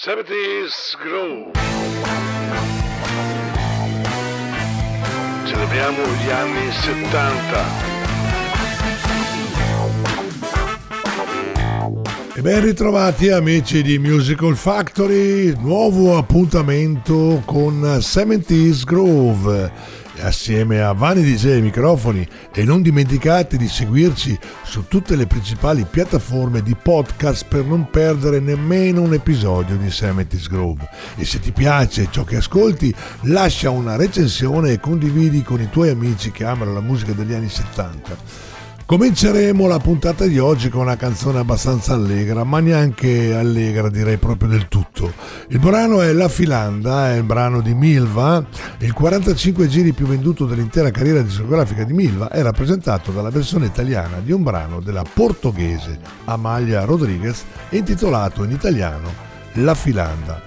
70s Groove. Celebriamo gli anni 70. E ben ritrovati amici di Musical Factory, nuovo appuntamento con 70s Groove assieme a Vani DJ ai microfoni e non dimenticate di seguirci su tutte le principali piattaforme di podcast per non perdere nemmeno un episodio di Semetis Grove. E se ti piace ciò che ascolti, lascia una recensione e condividi con i tuoi amici che amano la musica degli anni 70. Cominceremo la puntata di oggi con una canzone abbastanza allegra, ma neanche allegra direi proprio del tutto. Il brano è La Filanda, è il brano di Milva, il 45 giri più venduto dell'intera carriera discografica di Milva è rappresentato dalla versione italiana di un brano della portoghese Amalia Rodriguez intitolato in italiano La Filanda.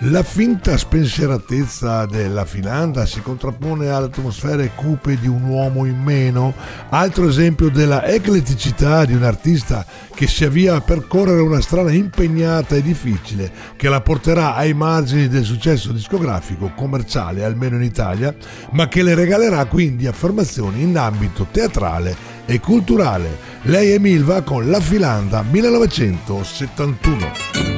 La finta spensieratezza della Finlandia si contrappone alle atmosfere cupe di un uomo in meno, altro esempio della ecletticità di un artista che si avvia a percorrere una strada impegnata e difficile che la porterà ai margini del successo discografico commerciale, almeno in Italia, ma che le regalerà quindi affermazioni in ambito teatrale e culturale. Lei è Milva con La Filanda 1971.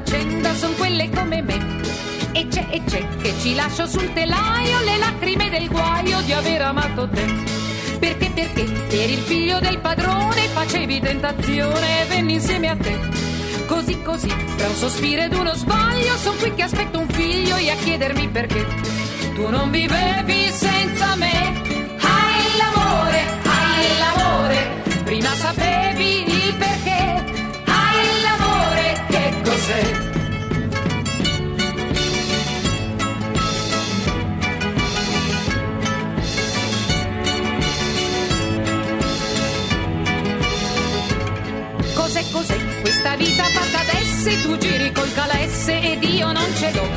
Faccenda son quelle come me. E c'è e c'è che ci lascio sul telaio le lacrime del guaio di aver amato te. Perché, perché eri il figlio del padrone, facevi tentazione e venni insieme a te. Così, così, tra un sospiro ed uno sbaglio, son qui che aspetto un figlio e a chiedermi perché. Tu non vivevi senza me. Hai l'amore, hai l'amore, prima sapevi il perché Tu giri col calesse ed io non ce l'ho.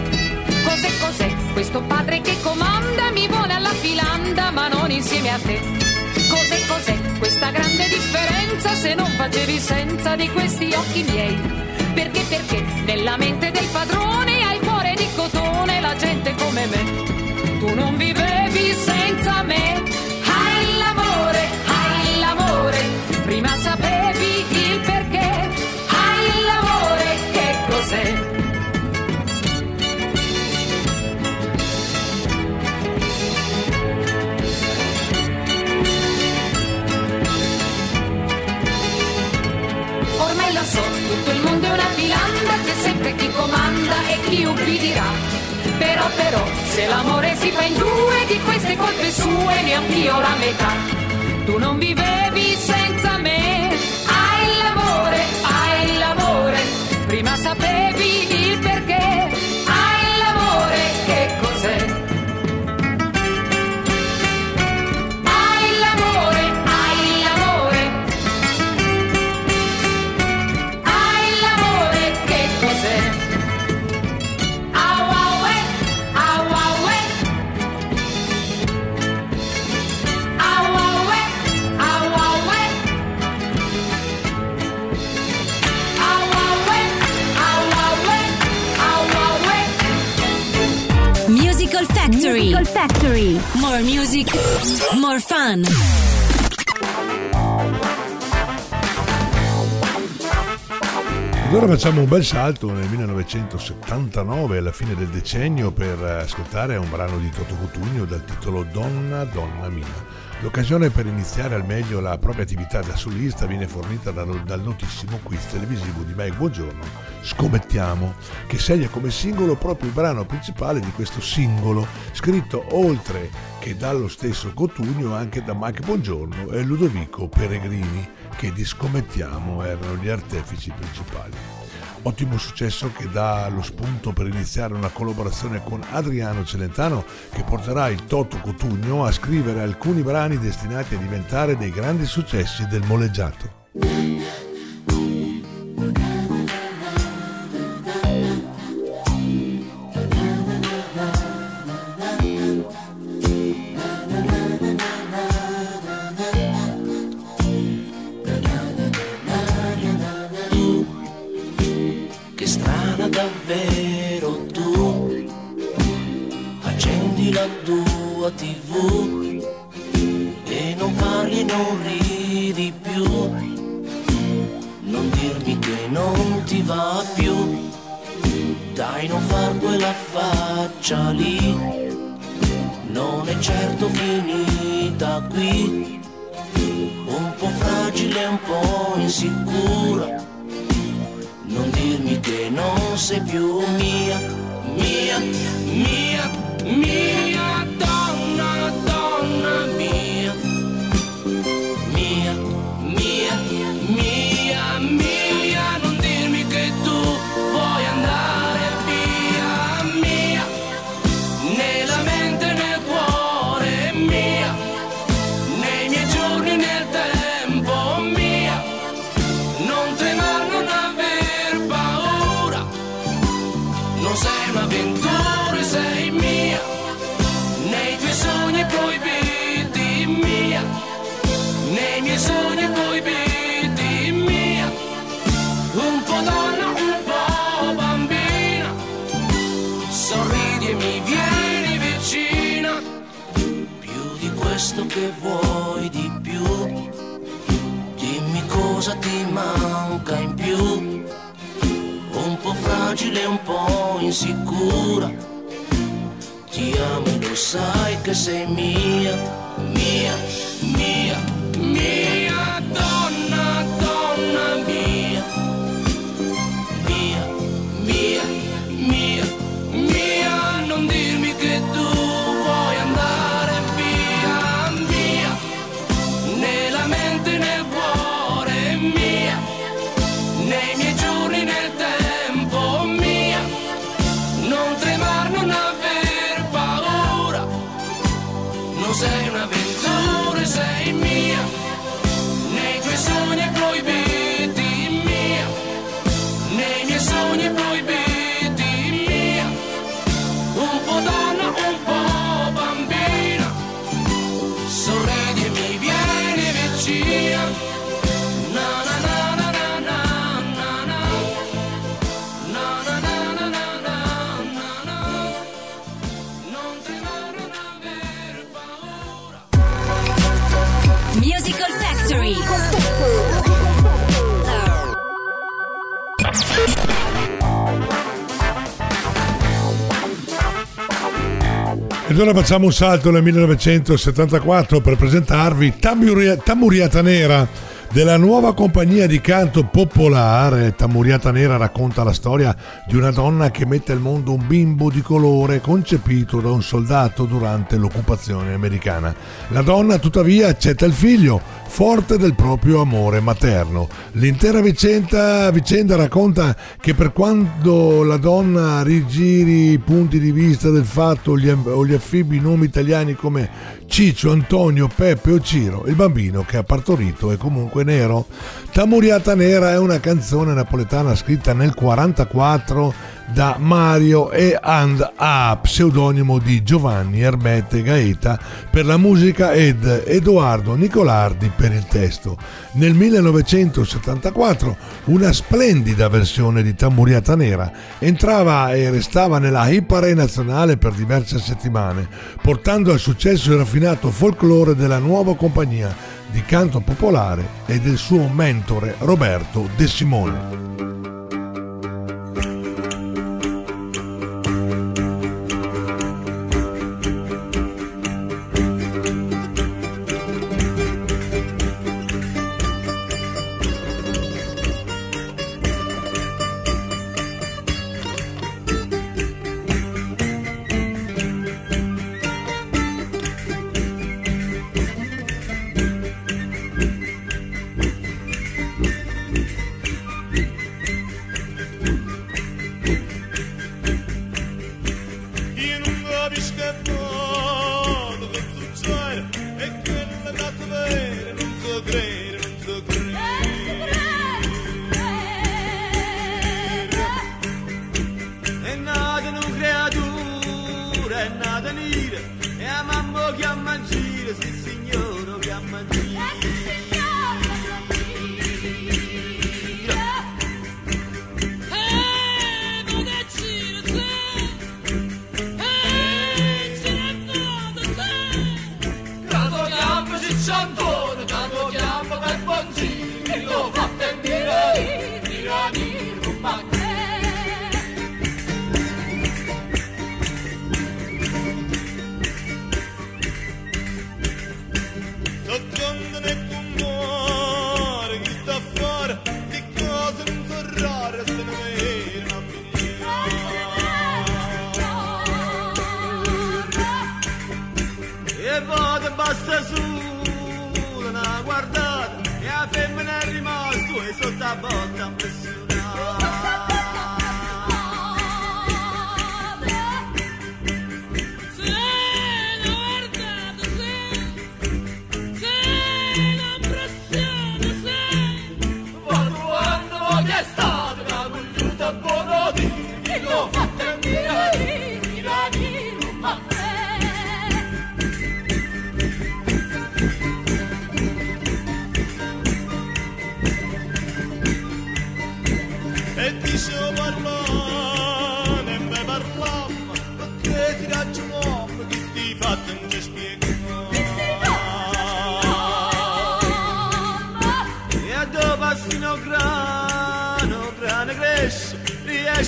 Cos'è, cos'è questo padre che comanda? Mi vuole alla filanda ma non insieme a te. Cos'è, cos'è questa grande differenza se non facevi senza di questi occhi miei? Perché, perché nella mente del padrone hai il cuore di cotone, la gente come me. Tu non vivevi senza me. Hai l'amore, hai l'amore, prima sapevi sempre chi comanda e chi ubbidirà. Però, però, se l'amore si fa in due, di queste colpe sue ne anch'io la metà. Tu non vivevi senza me, Ed ora facciamo un bel salto nel 1979, alla fine del decennio, per ascoltare un brano di Toto Cutugno dal titolo Donna, Donna Mia. L'occasione per iniziare al meglio la propria attività da solista viene fornita dal, dal notissimo quiz televisivo di Mike Buongiorno, Scommettiamo, che sceglie come singolo proprio il brano principale di questo singolo, scritto oltre che dallo stesso Cotugno anche da Mike Buongiorno e Ludovico Peregrini, che di Scommettiamo erano gli artefici principali. Ottimo successo che dà lo spunto per iniziare una collaborazione con Adriano Celentano che porterà il Toto Cotugno a scrivere alcuni brani destinati a diventare dei grandi successi del moleggiato. Tua tv e non parli e non ridi più. Non dirmi che non ti va più, dai non far quella faccia lì, non è certo finita qui, un po' fragile, un po' insicura. Non dirmi che non sei più mia, mia, che vuoi di più, dimmi cosa ti manca in più. Un po' fragile, un po' insicura. Ti amo e lo sai che sei mia, mia, mia, Ed ora facciamo un salto nel 1974 per presentarvi Tamuria- Tamuriata Nera della nuova compagnia di canto popolare. Tamuriata Nera racconta la storia di una donna che mette al mondo un bimbo di colore concepito da un soldato durante l'occupazione americana. La donna tuttavia accetta il figlio, forte del proprio amore materno. L'intera vicenda, vicenda racconta che per quando la donna rigiri i punti di vista del fatto gli, o gli affibbi nomi italiani come Ciccio, Antonio, Peppe o Ciro, il bambino che ha partorito è comunque nero. Tamuriata Nera è una canzone napoletana scritta nel 1944 da Mario e And A, pseudonimo di Giovanni Erbette Gaeta per la musica ed Edoardo Nicolardi per il testo. Nel 1974 una splendida versione di Tamburiata Nera entrava e restava nella Hipare nazionale per diverse settimane, portando al successo il raffinato folklore della nuova compagnia di canto popolare e del suo mentore Roberto De Simone. 是上坡的那座桥 una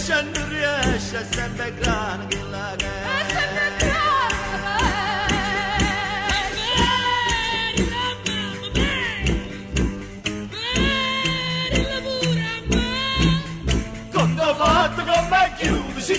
riesce e non riesce è sempre grano che la cresce Quando ho fatto con me chiude, si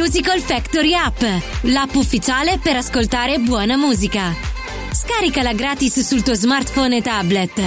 Musical Factory App, l'app ufficiale per ascoltare buona musica. Scaricala gratis sul tuo smartphone e tablet.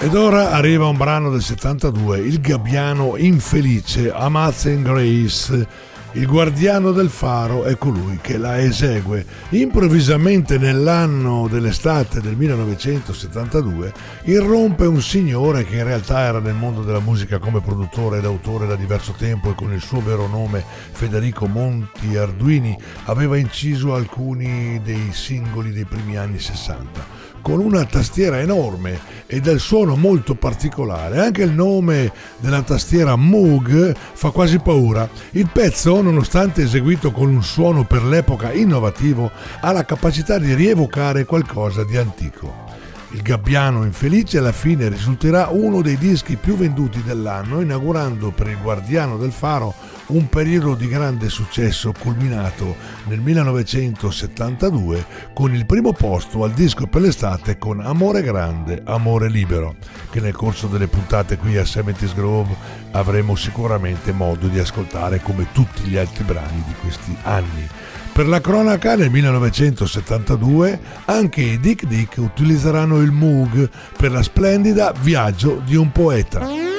Ed ora arriva un brano del 72, Il gabbiano infelice, Amazing Grace. Il guardiano del faro è colui che la esegue. Improvvisamente nell'anno dell'estate del 1972 irrompe un signore che in realtà era nel mondo della musica come produttore ed autore da diverso tempo e con il suo vero nome Federico Monti Arduini aveva inciso alcuni dei singoli dei primi anni 60 con una tastiera enorme e del suono molto particolare. Anche il nome della tastiera Moog fa quasi paura. Il pezzo, nonostante eseguito con un suono per l'epoca innovativo, ha la capacità di rievocare qualcosa di antico. Il Gabbiano Infelice alla fine risulterà uno dei dischi più venduti dell'anno, inaugurando per il Guardiano del Faro un periodo di grande successo culminato nel 1972 con il primo posto al disco per l'estate con Amore Grande, Amore Libero, che nel corso delle puntate qui a Cemetis Grove avremo sicuramente modo di ascoltare come tutti gli altri brani di questi anni. Per la cronaca, nel 1972 anche i Dick Dick utilizzeranno il Moog per la splendida Viaggio di un poeta.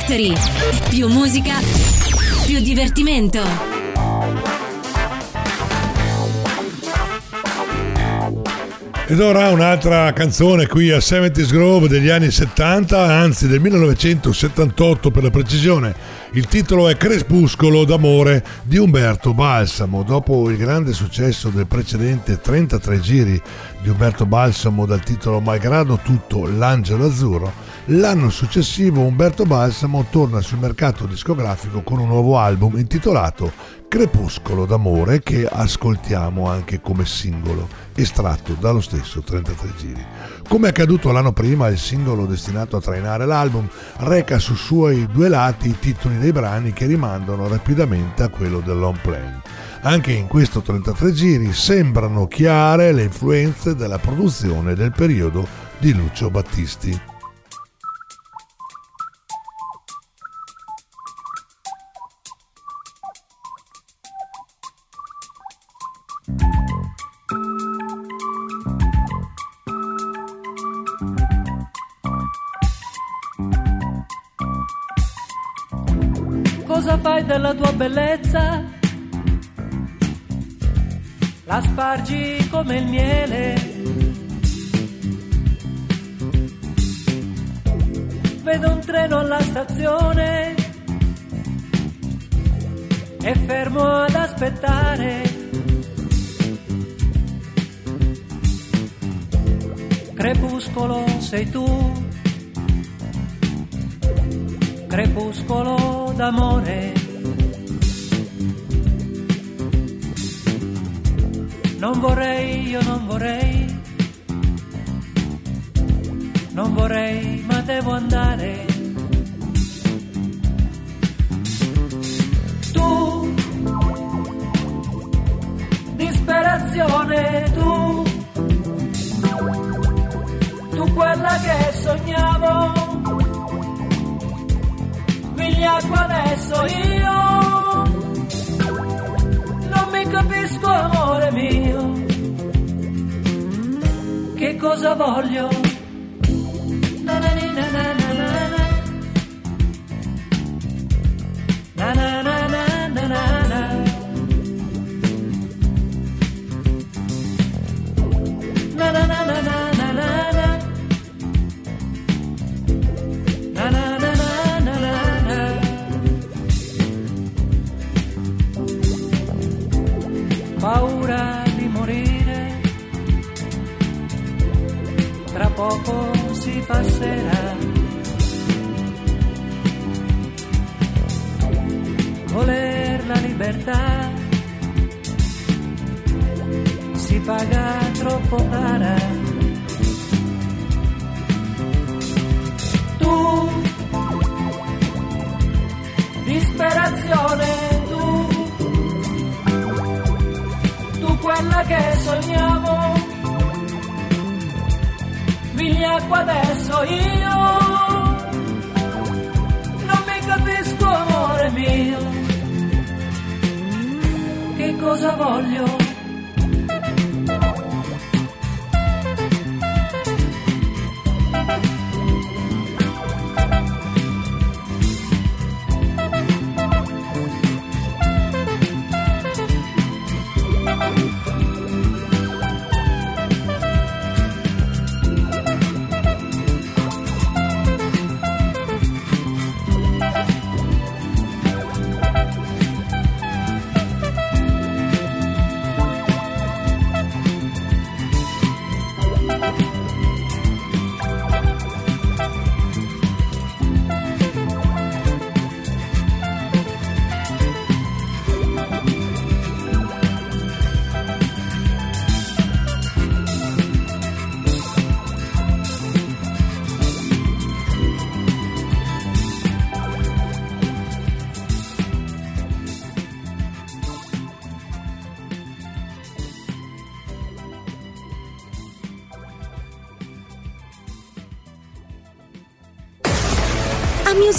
Factory. Più musica, più divertimento. Ed ora un'altra canzone qui a 70s Grove degli anni 70, anzi del 1978 per la precisione. Il titolo è Crepuscolo d'amore di Umberto Balsamo. Dopo il grande successo del precedente 33 giri di Umberto Balsamo dal titolo Malgrado tutto l'angelo azzurro, l'anno successivo Umberto Balsamo torna sul mercato discografico con un nuovo album intitolato Crepuscolo d'amore che ascoltiamo anche come singolo, estratto dallo stesso 33 giri. Come accaduto l'anno prima, il singolo destinato a trainare l'album reca su suoi due lati i titoli dei brani che rimandano rapidamente a quello del long play. Anche in questo 33 giri sembrano chiare le influenze della produzione del periodo di Lucio Battisti. Spargi come il miele. Vedo un treno alla stazione. E fermo ad aspettare. Crepuscolo sei tu. Crepuscolo d'amore. Non vorrei, io non vorrei. Non vorrei, ma devo andare. Tu, disperazione, tu, tu quella che sognavo Vigliacqua adesso io capisco amore mio che cosa voglio cosa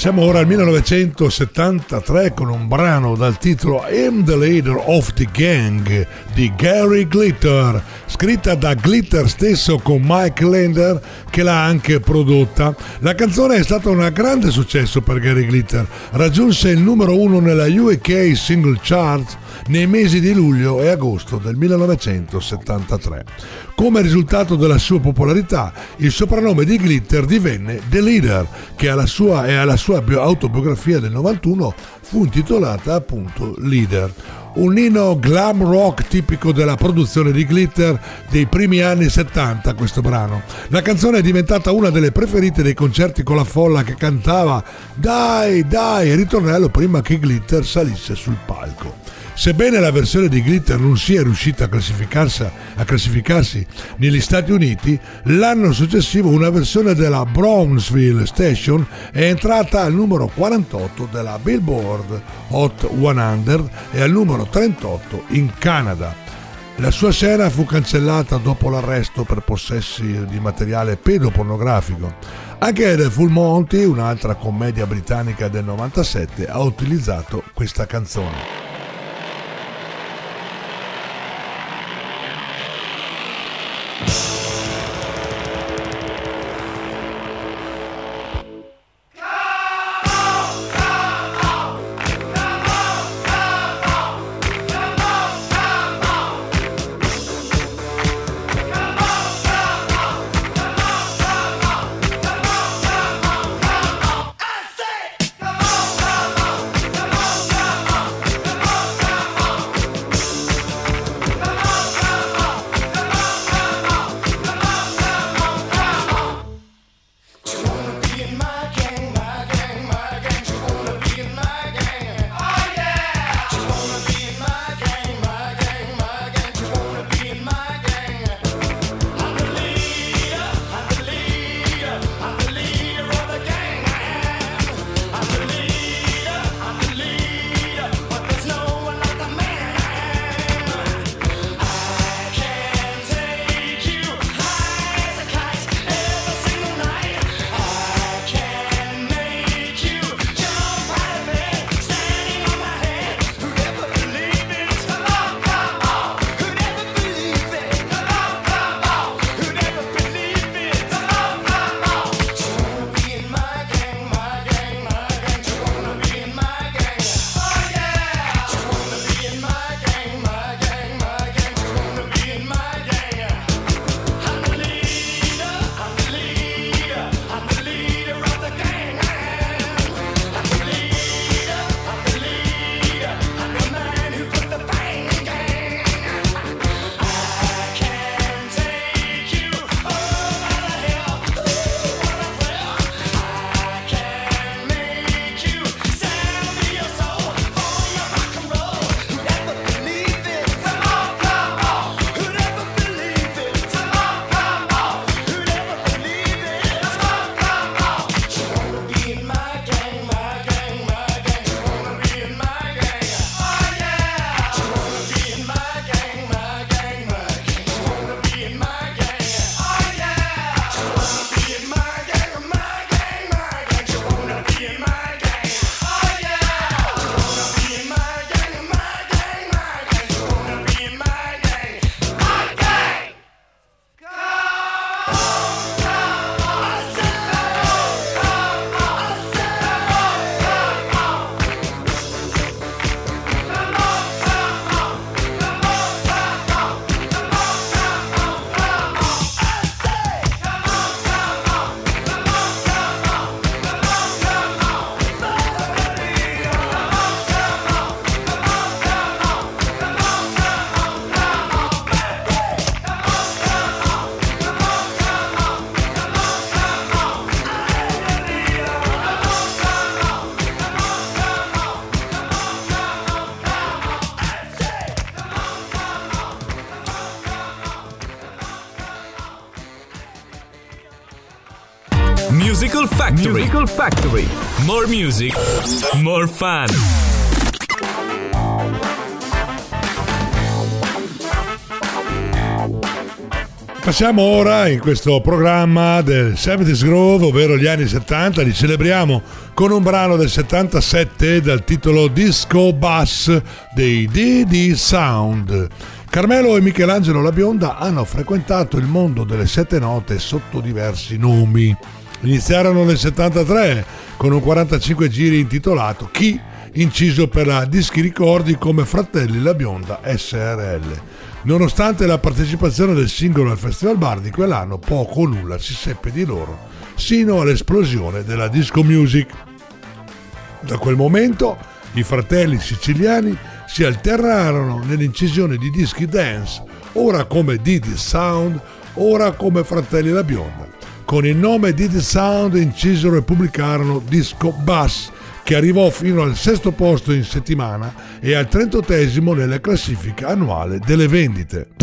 Passiamo ora al 1973 con un brano dal titolo I'm the Leader of the Gang di Gary Glitter, scritta da Glitter stesso con Mike Lender che l'ha anche prodotta. La canzone è stata un grande successo per Gary Glitter, raggiunse il numero uno nella UK Single Chart nei mesi di luglio e agosto del 1973. Come risultato della sua popolarità, il soprannome di Glitter divenne The Leader, che alla sua, e alla sua bio- autobiografia del 91 fu intitolata appunto Leader. Un nino glam rock tipico della produzione di Glitter dei primi anni 70 questo brano. La canzone è diventata una delle preferite dei concerti con la folla che cantava Dai, dai, ritornello prima che Glitter salisse sul palco. Sebbene la versione di Glitter non sia riuscita a classificarsi, a classificarsi negli Stati Uniti, l'anno successivo una versione della Brownsville Station è entrata al numero 48 della Billboard Hot 100 e al numero 38 in Canada. La sua scena fu cancellata dopo l'arresto per possessi di materiale pedopornografico. Anche The Full Monty, un'altra commedia britannica del 97, ha utilizzato questa canzone. Musical Factory. More music, more fun. facciamo ora in questo programma del 70s Grove, ovvero gli anni 70, li celebriamo con un brano del 77 dal titolo Disco Bass dei DD Sound. Carmelo e Michelangelo La Bionda hanno frequentato il mondo delle sette note sotto diversi nomi. Iniziarono nel 73 con un 45 giri intitolato Chi, inciso per la Dischi Ricordi come Fratelli La Bionda SRL. Nonostante la partecipazione del singolo al Festival Bar di quell'anno, poco o nulla si seppe di loro, sino all'esplosione della disco music. Da quel momento i fratelli siciliani si alternarono nell'incisione di dischi dance, ora come Didi Sound, ora come Fratelli La Bionda. Con il nome Didi Sound incisero e pubblicarono Disco Bass, che arrivò fino al sesto posto in settimana e al trentottesimo nella classifica annuale delle vendite.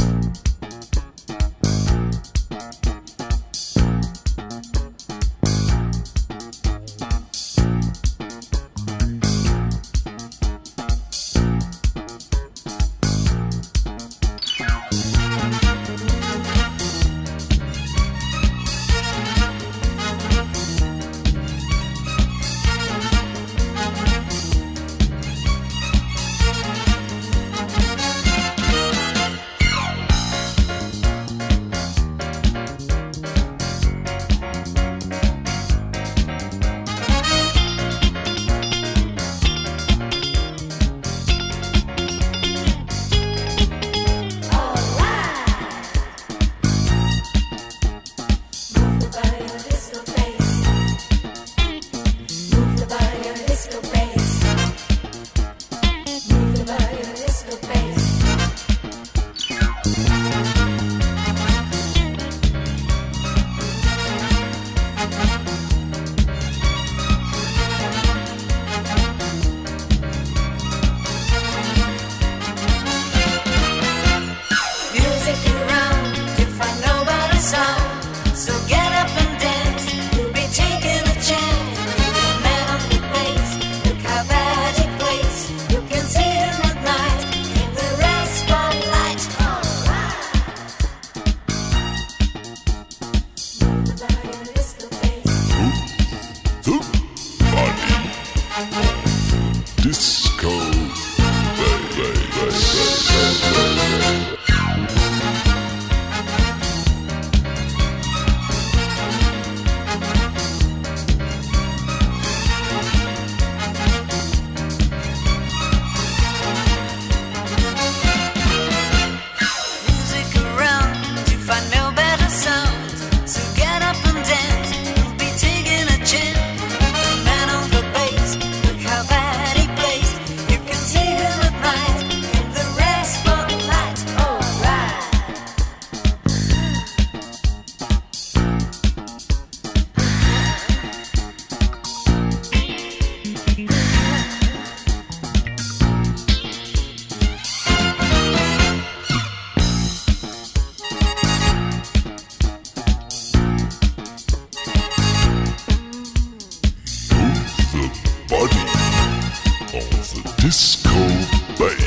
Disco bass.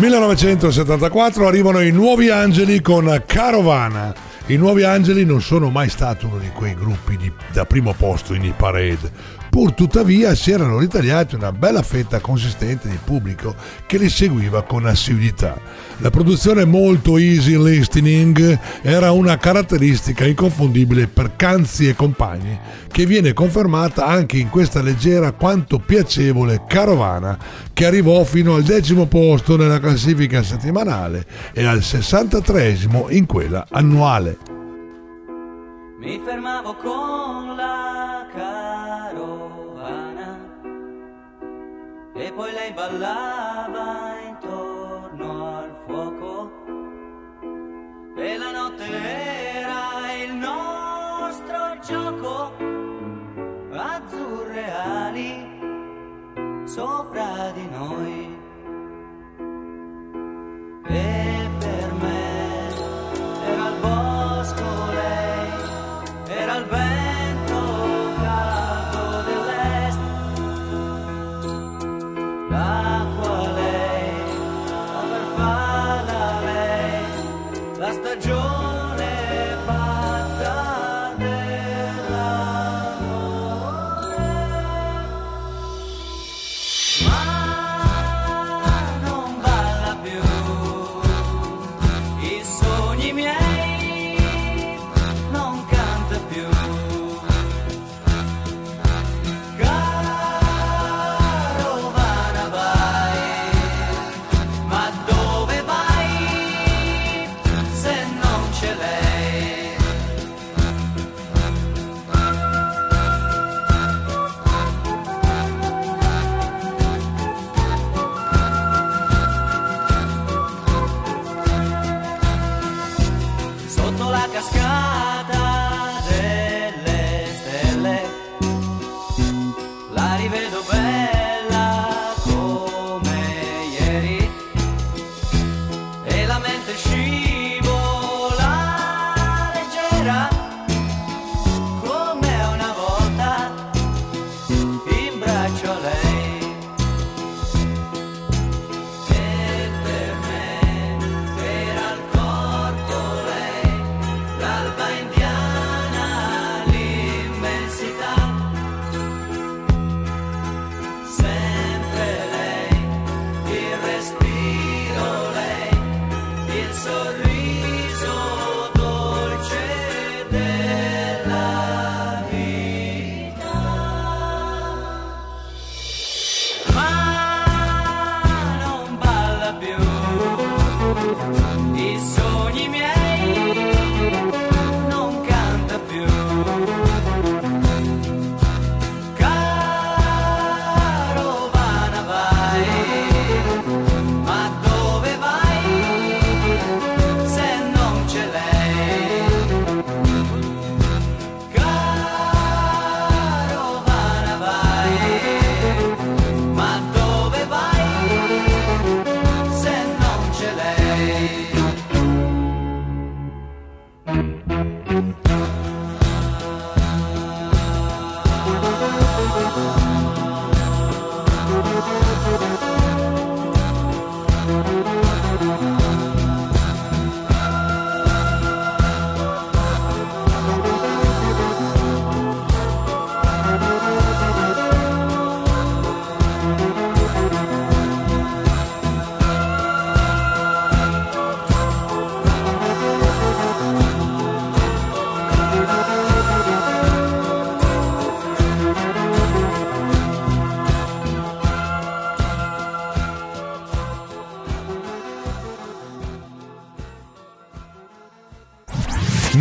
1974 arrivano i Nuovi Angeli con Carovana. I Nuovi Angeli non sono mai stati uno di quei gruppi di- da primo posto in hit parade, Pur tuttavia si erano ritagliati una bella fetta consistente di pubblico che li seguiva con assiduità. La produzione molto easy listening era una caratteristica inconfondibile per Canzi e compagni, che viene confermata anche in questa leggera quanto piacevole carovana che arrivò fino al decimo posto nella classifica settimanale e al 63 in quella annuale. Mi fermavo con la poi lei ballava intorno al fuoco. E la notte era il nostro gioco azzurre ali sopra di noi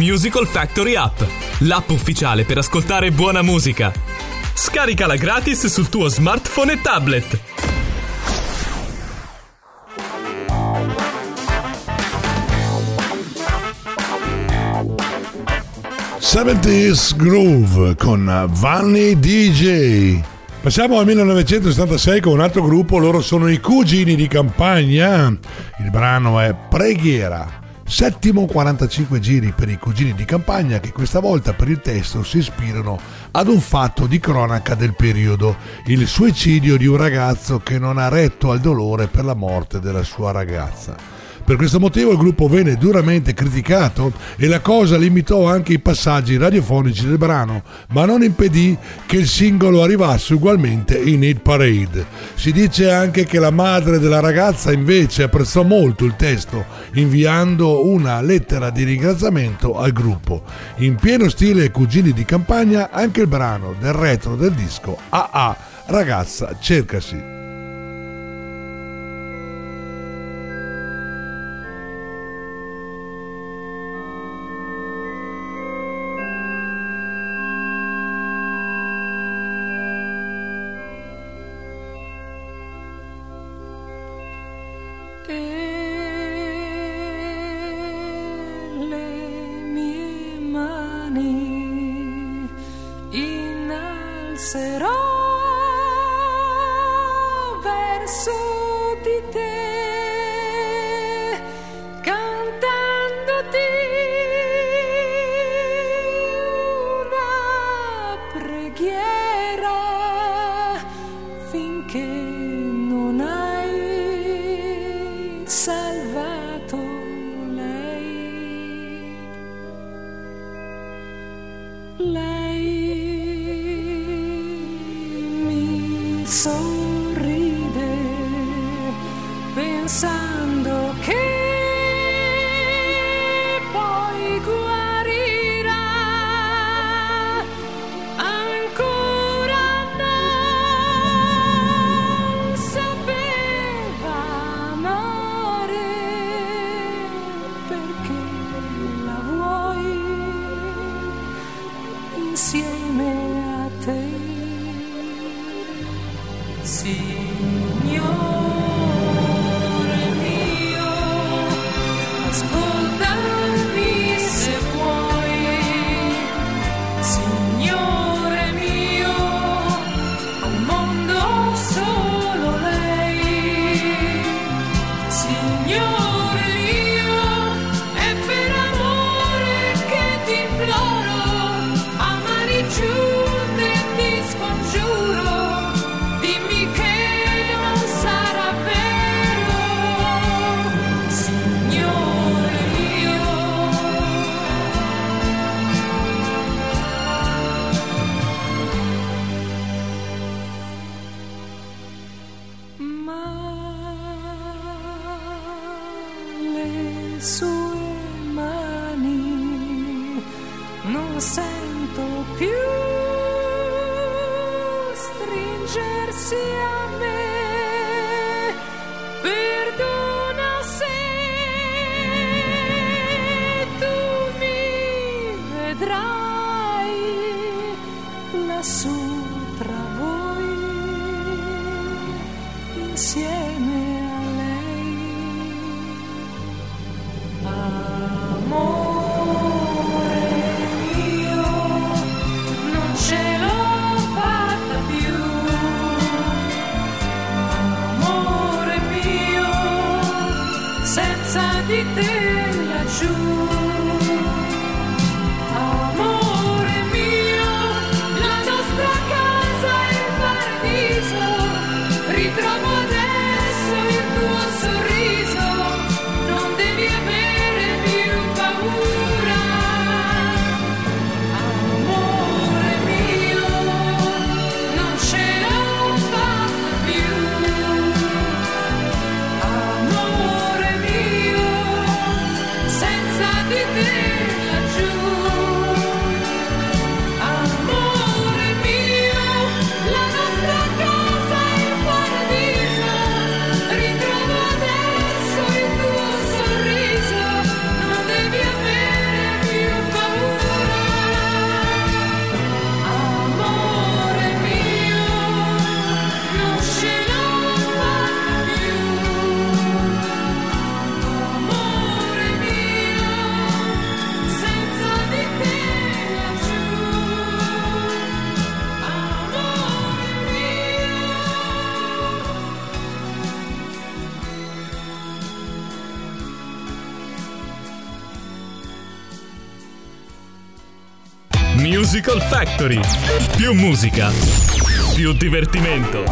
Musical Factory App, l'app ufficiale per ascoltare buona musica. Scaricala gratis sul tuo smartphone e tablet. '70s Groove con Vanni DJ. Passiamo al 1976 con un altro gruppo, loro sono i Cugini di Campagna. Il brano è Preghiera. Settimo 45 giri per i Cugini di Campagna che questa volta per il testo si ispirano ad un fatto di cronaca del periodo, il suicidio di un ragazzo che non ha retto al dolore per la morte della sua ragazza. Per questo motivo il gruppo venne duramente criticato e la cosa limitò anche i passaggi radiofonici del brano, ma non impedì che il singolo arrivasse ugualmente in Hit Parade. Si dice anche che la madre della ragazza invece apprezzò molto il testo, inviando una lettera di ringraziamento al gruppo. In pieno stile Cugini di Campagna anche il brano del retro del disco AA Ragazza Cercasi Factory. Più musica. Più divertimento.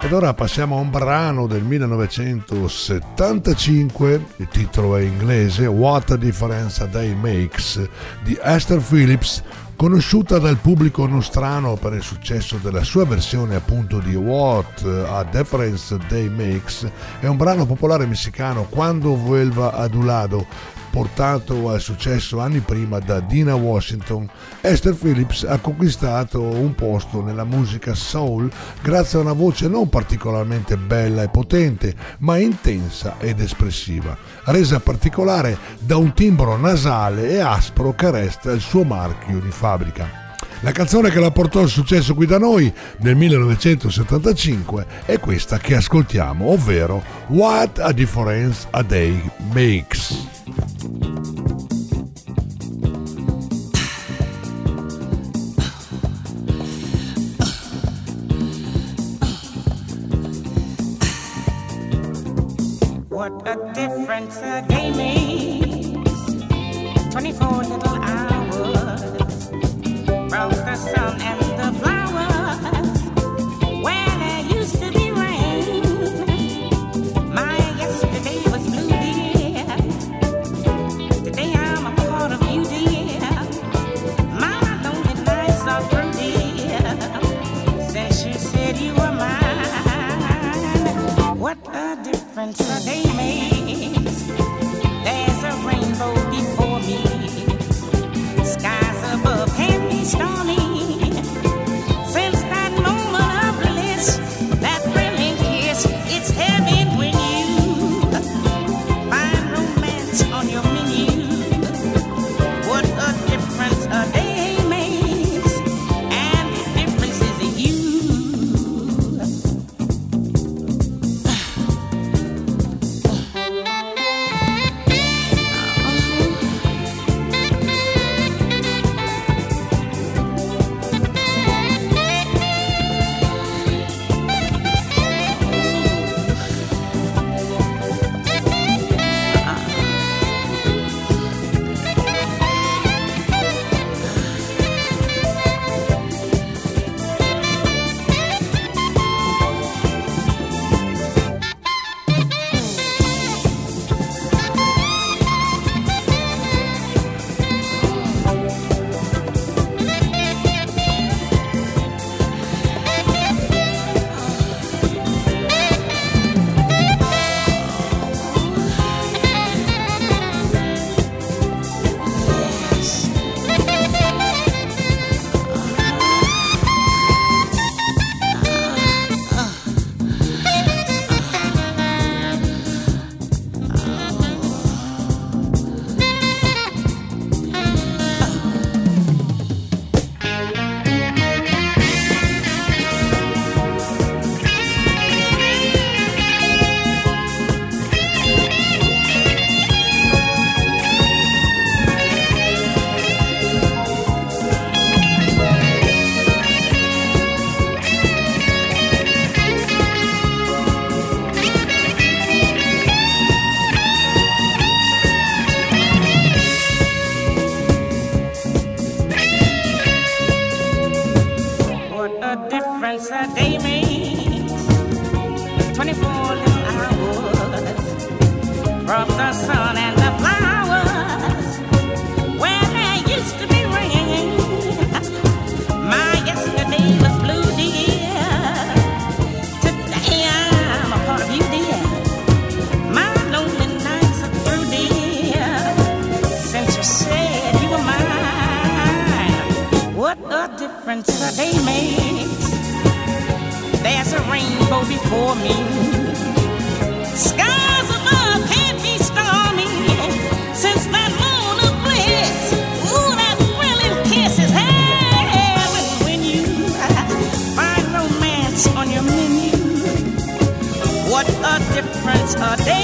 Ed ora passiamo a un brano del 1975, il titolo è inglese What a Difference Day Makes di Esther Phillips, conosciuta dal pubblico nostrano per il successo della sua versione appunto di What a Difference Day Makes, è un brano popolare messicano Quando vuelva Adulado, portato al successo anni prima da Dina Washington, Esther Phillips ha conquistato un posto nella musica soul grazie a una voce non particolarmente bella e potente, ma intensa ed espressiva, resa particolare da un timbro nasale e aspro che resta il suo marchio di fabbrica. La canzone che la portò al successo qui da noi nel 1975 è questa che ascoltiamo, ovvero What a Difference a Day Makes. What a difference a day makes. 24 little difference a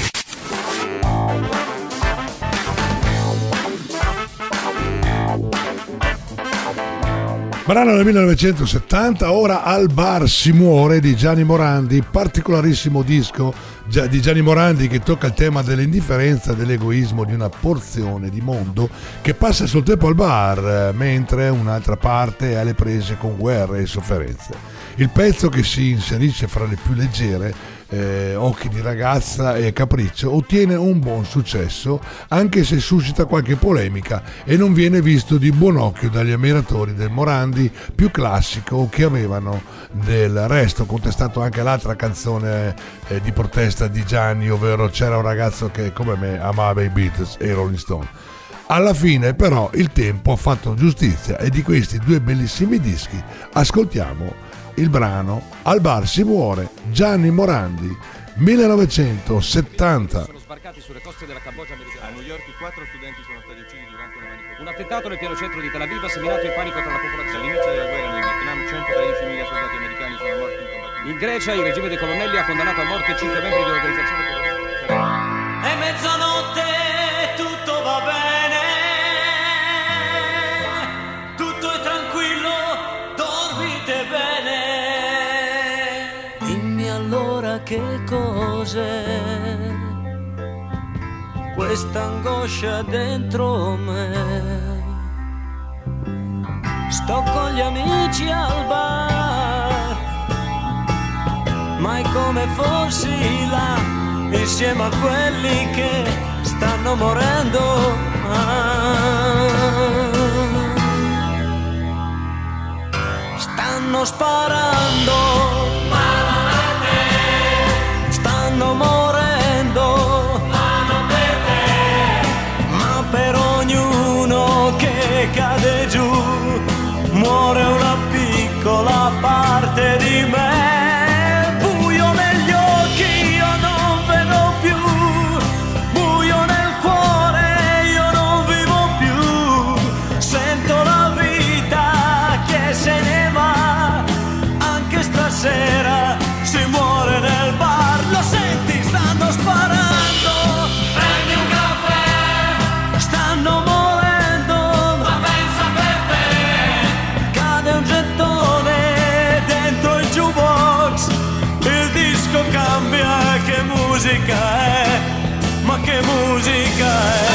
Brano del 1970, ora al bar si muore di Gianni Morandi, particolarissimo disco di Gianni Morandi che tocca il tema dell'indifferenza, dell'egoismo di una porzione di mondo che passa suo tempo al bar, eh, mentre un'altra parte è alle prese con guerre e sofferenze. Il pezzo che si inserisce fra le più leggere eh, Occhi di ragazza e Capriccio ottiene un buon successo anche se suscita qualche polemica e non viene visto di buon occhio dagli ammiratori del Morandi più classico che avevano del resto. Contestato anche l'altra canzone eh, di protesta di Gianni ovvero c'era un ragazzo che come me amava i Beatles e i Rolling Stone. Alla fine però il tempo ha fatto giustizia e di questi due bellissimi dischi ascoltiamo il brano Al bar si muore Gianni Morandi 1970 Sono sbarcati sulle coste della Cambogia americana. A New York i quattro studenti sono stati uccisi durante una manifestazione. Un attentato nel pieno centro di Tel Aviv ha seminato il panico tra la popolazione. Dall'inizio della guerra nel Vietnam 113.000 soldati americani sono morti in combattimento. In Grecia il regime dei colonnelli ha condannato a morte 5 membri di un'organizzazione terroristica. È mezzanotte, tutto va bene. Che cos'è questa angoscia dentro me. Sto con gli amici al bar, ma è come fossi là insieme a quelli che stanno morendo. Ah. Stanno sparando, musica è? Ma che musica è?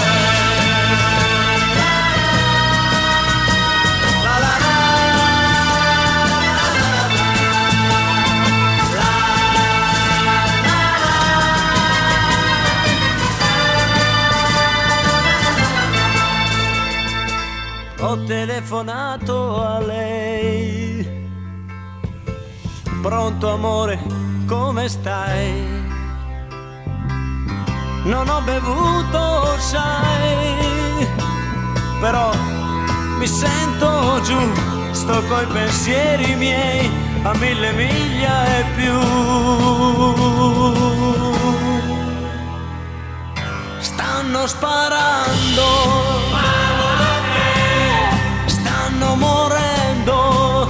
Ho telefonato a lei. Pronto amore, come stai? Non ho bevuto, sai, però mi sento giù, sto coi pensieri miei a mille miglia e più. Stanno sparando, stanno morendo,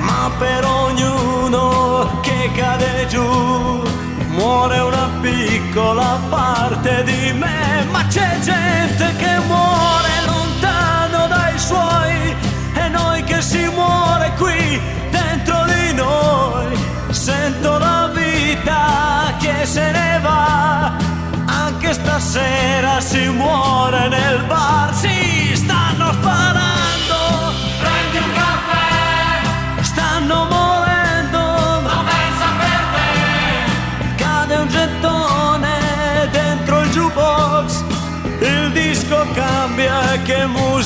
ma per ognuno che cade giù muore una piccola parte di me, ma c'è gente che muore lontano dai suoi e noi che si muore qui dentro di noi. Sento la vita che se ne va, anche stasera si muore nel bar, si stanno sparando.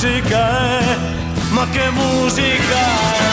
Musica è? Ma che musica è?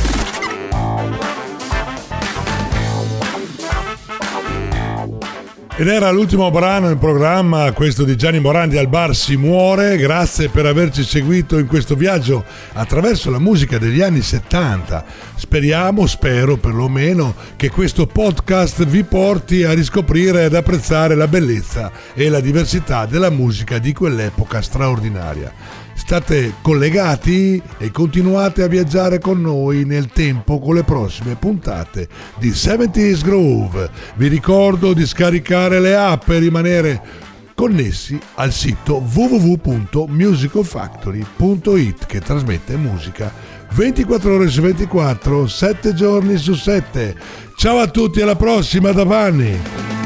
Ed era l'ultimo brano in programma, questo di Gianni Morandi al bar Si muore. Grazie per averci seguito in questo viaggio attraverso la musica degli anni 70. Speriamo, spero perlomeno, che questo podcast vi porti a riscoprire ed apprezzare la bellezza e la diversità della musica di quell'epoca straordinaria. State collegati e continuate a viaggiare con noi nel tempo con le prossime puntate di 70s Groove. Vi ricordo di scaricare le app e rimanere connessi al sito www.musicalfactory.it che trasmette musica 24 ore su 24, 7 giorni su 7. Ciao a tutti, alla prossima da Vanni!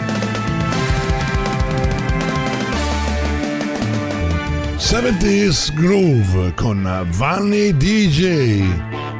70s Groove con Vanni DJ.